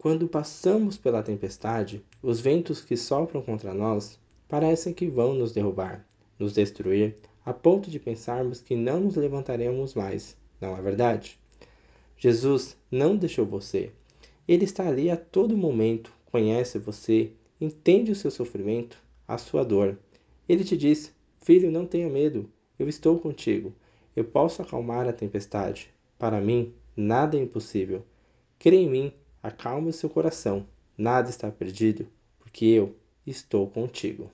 Quando passamos pela tempestade, os ventos que sopram contra nós parecem que vão nos derrubar, nos destruir, a ponto de pensarmos que não nos levantaremos mais, não é verdade? Jesus não deixou você. Ele está ali a todo momento, conhece você, entende o seu sofrimento, a sua dor. Ele te diz: Filho, não tenha medo, eu estou contigo. Eu posso acalmar a tempestade. Para mim, nada é impossível. Crê em mim, acalme o seu coração. Nada está perdido, porque eu estou contigo.